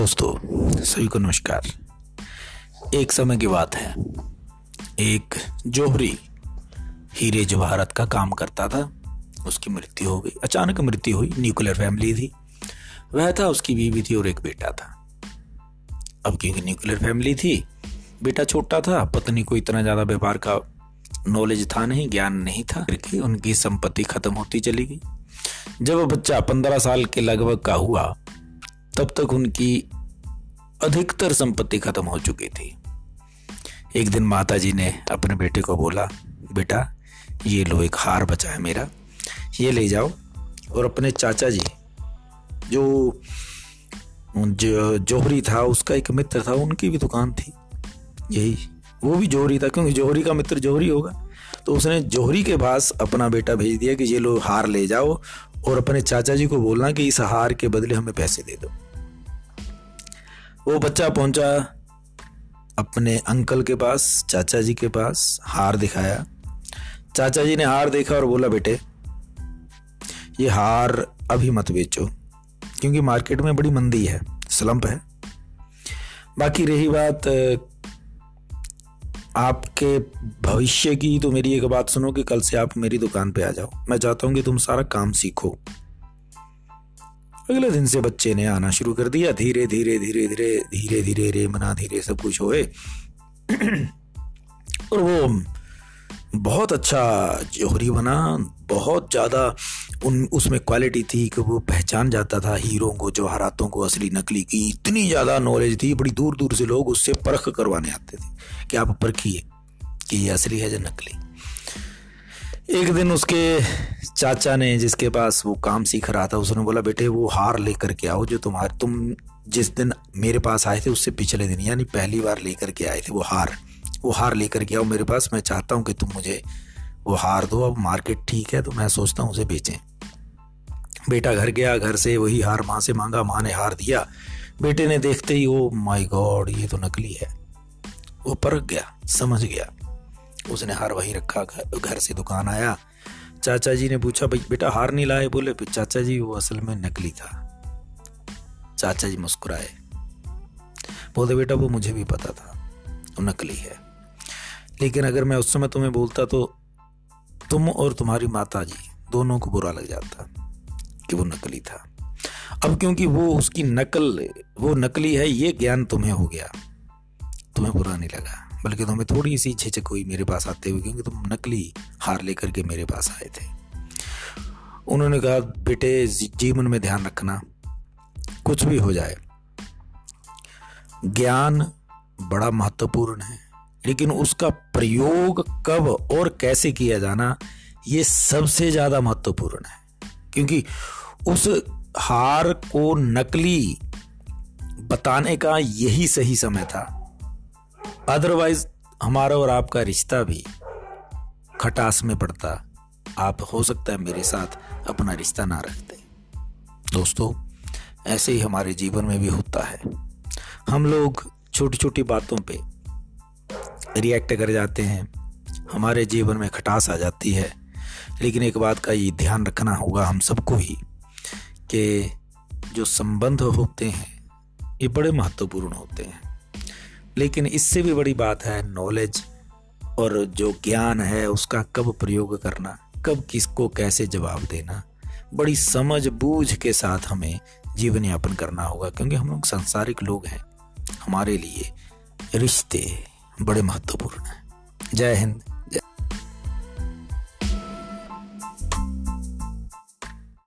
दोस्तों, सभी को नमस्कार। एक समय की बात है। एक जोहरी हीरे जवाहरत का काम करता था। उसकी मृत्यु हो गई। अचानक मृत्यु हुई। न्यूक्लियर फैमिली थी। वह था, उसकी बीवी थी और एक बेटा था। अब क्योंकि न्यूक्लियर फैमिली थी, बेटा छोटा था, पत्नी को इतना ज़्यादा व्यापार का नॉलेज था नहीं, ज्ञान नहीं था। करके उनकी संपत्ति खत्म होती चली गई। जब बच्चा पंद्रह साल के लगभग का हुआ तब तक उनकी अधिकतर संपत्ति खत्म हो चुकी थी। एक दिन माता जी ने अपने बेटे को बोला, बेटा, ये लो एक हार बचा है मेरा, ये ले जाओ और अपने चाचा जी, जो जो, जोहरी था, उसका एक मित्र था, उनकी भी दुकान थी। यही, वो भी जोहरी था, क्योंकि जोहरी का मित्र जोहरी होगा। तो उसने जोहरी के पास अपना बेटा भेज दिया कि ये लो हार ले जाओ और अपने चाचा जी को बोलना कि इस हार के बदले हमें पैसे दे दो। वो बच्चा पहुँचा अपने अंकल के पास, चाचा जी के पास, हार दिखाया। चाचा जी ने हार देखा और बोला, बेटे, ये हार अभी मत बेचो, क्योंकि मार्केट में बड़ी मंदी है, स्लंप है। बाकी रही बात आपके भविष्य की तो मेरी एक बात सुनो कि कल से आप मेरी दुकान पे आ जाओ। मैं चाहता हूँ कि तुम सारा काम सीखो। अगले दिन से बच्चे ने आना शुरू कर दिया। धीरे धीरे धीरे धीरे धीरे धीरे, रे मना, धीरे, सब कुछ होए। और वो बहुत अच्छा जोहरी बना, बहुत ज़्यादा उन, उसमें क्वालिटी थी कि वो पहचान जाता था हीरो को, जवाहरातों को, असली नकली की। इतनी ज़्यादा नॉलेज थी, बड़ी दूर दूर से लोग उससे परख करवाने आते थे कि आप परखिए कि ये असली है या नकली। एक दिन उसके चाचा ने, जिसके पास वो काम सीख रहा था, उसने बोला, बेटे, वो हार लेकर के आओ जो तुम्हारे तुम जिस दिन मेरे पास आए थे, उससे पिछले दिन, यानी पहली बार लेकर के आए थे, वो हार। वो हार लेकर के आओ मेरे पास, मैं चाहता हूँ कि तुम मुझे वो हार दो, अब मार्केट ठीक है तो मैं सोचता हूँ उसे बेचें। बेटा घर गया, घर से वही हार माँ से मांगा, माँ ने हार दिया। बेटे ने देखते ही, ओ माय गॉड, ये तो नकली है। वो परख गया, समझ गया। उसने हार वहीं रखा, घर से दुकान आया। चाचा जी ने पूछा, भाई, बेटा हार नहीं लाए? बोले चाचा जी, वो असल में नकली था। चाचा जी मुस्कुराए। बोलते बेटा, वो मुझे भी पता था, वो नकली है। लेकिन अगर मैं उस समय तुम्हें बोलता तो तुम और तुम्हारी माता जी दोनों को बुरा लग जाता। कि वो नकली था। अब क्योंकि वो उसकी नकल, वो नकली है, ये ज्ञान तुम्हें हो गया। तुम्हें बुरा नहीं लगा, बल्कि तुम्हें थोड़ी सी झिझक हुई मेरे पास आते हुए, क्योंकि तुम नकली हार लेकर के मेरे पास आए थे। उन्होंने कहा, बेटे जीवन में ध्यान रखना, कुछ भी हो जाए। ज्ञान बड़ा महत्वपूर्ण है, लेकिन उसका प्रयोग कब और कैसे किया जाना, ये सबसे ज़्यादा महत्वपूर्ण है। क्योंकि उस हार को नकली बताने का यही सही समय था। अदरवाइज़ हमारा और आपका रिश्ता भी खटास में पड़ता। आप हो सकता है मेरे साथ अपना रिश्ता ना रखते दोस्तों, ऐसे ही हमारे जीवन में भी होता है। हम लोग छोटी छोटी बातों पे रिएक्ट कर जाते हैं। हमारे जीवन में खटास आ जाती है। लेकिन एक बात का ये ध्यान रखना होगा हम सबको ही कि जो संबंध होते हैं, ये बड़े महत्वपूर्ण होते हैं। लेकिन इससे भी बड़ी बात है नॉलेज और जो ज्ञान है, उसका कब प्रयोग करना, कब किसको कैसे जवाब देना, बड़ी समझ बूझ के साथ हमें जीवन यापन करना होगा, क्योंकि हम लोग संसारिक लोग हैं। हमारे लिए रिश्ते बड़े महत्वपूर्ण हैं। जय हिंद।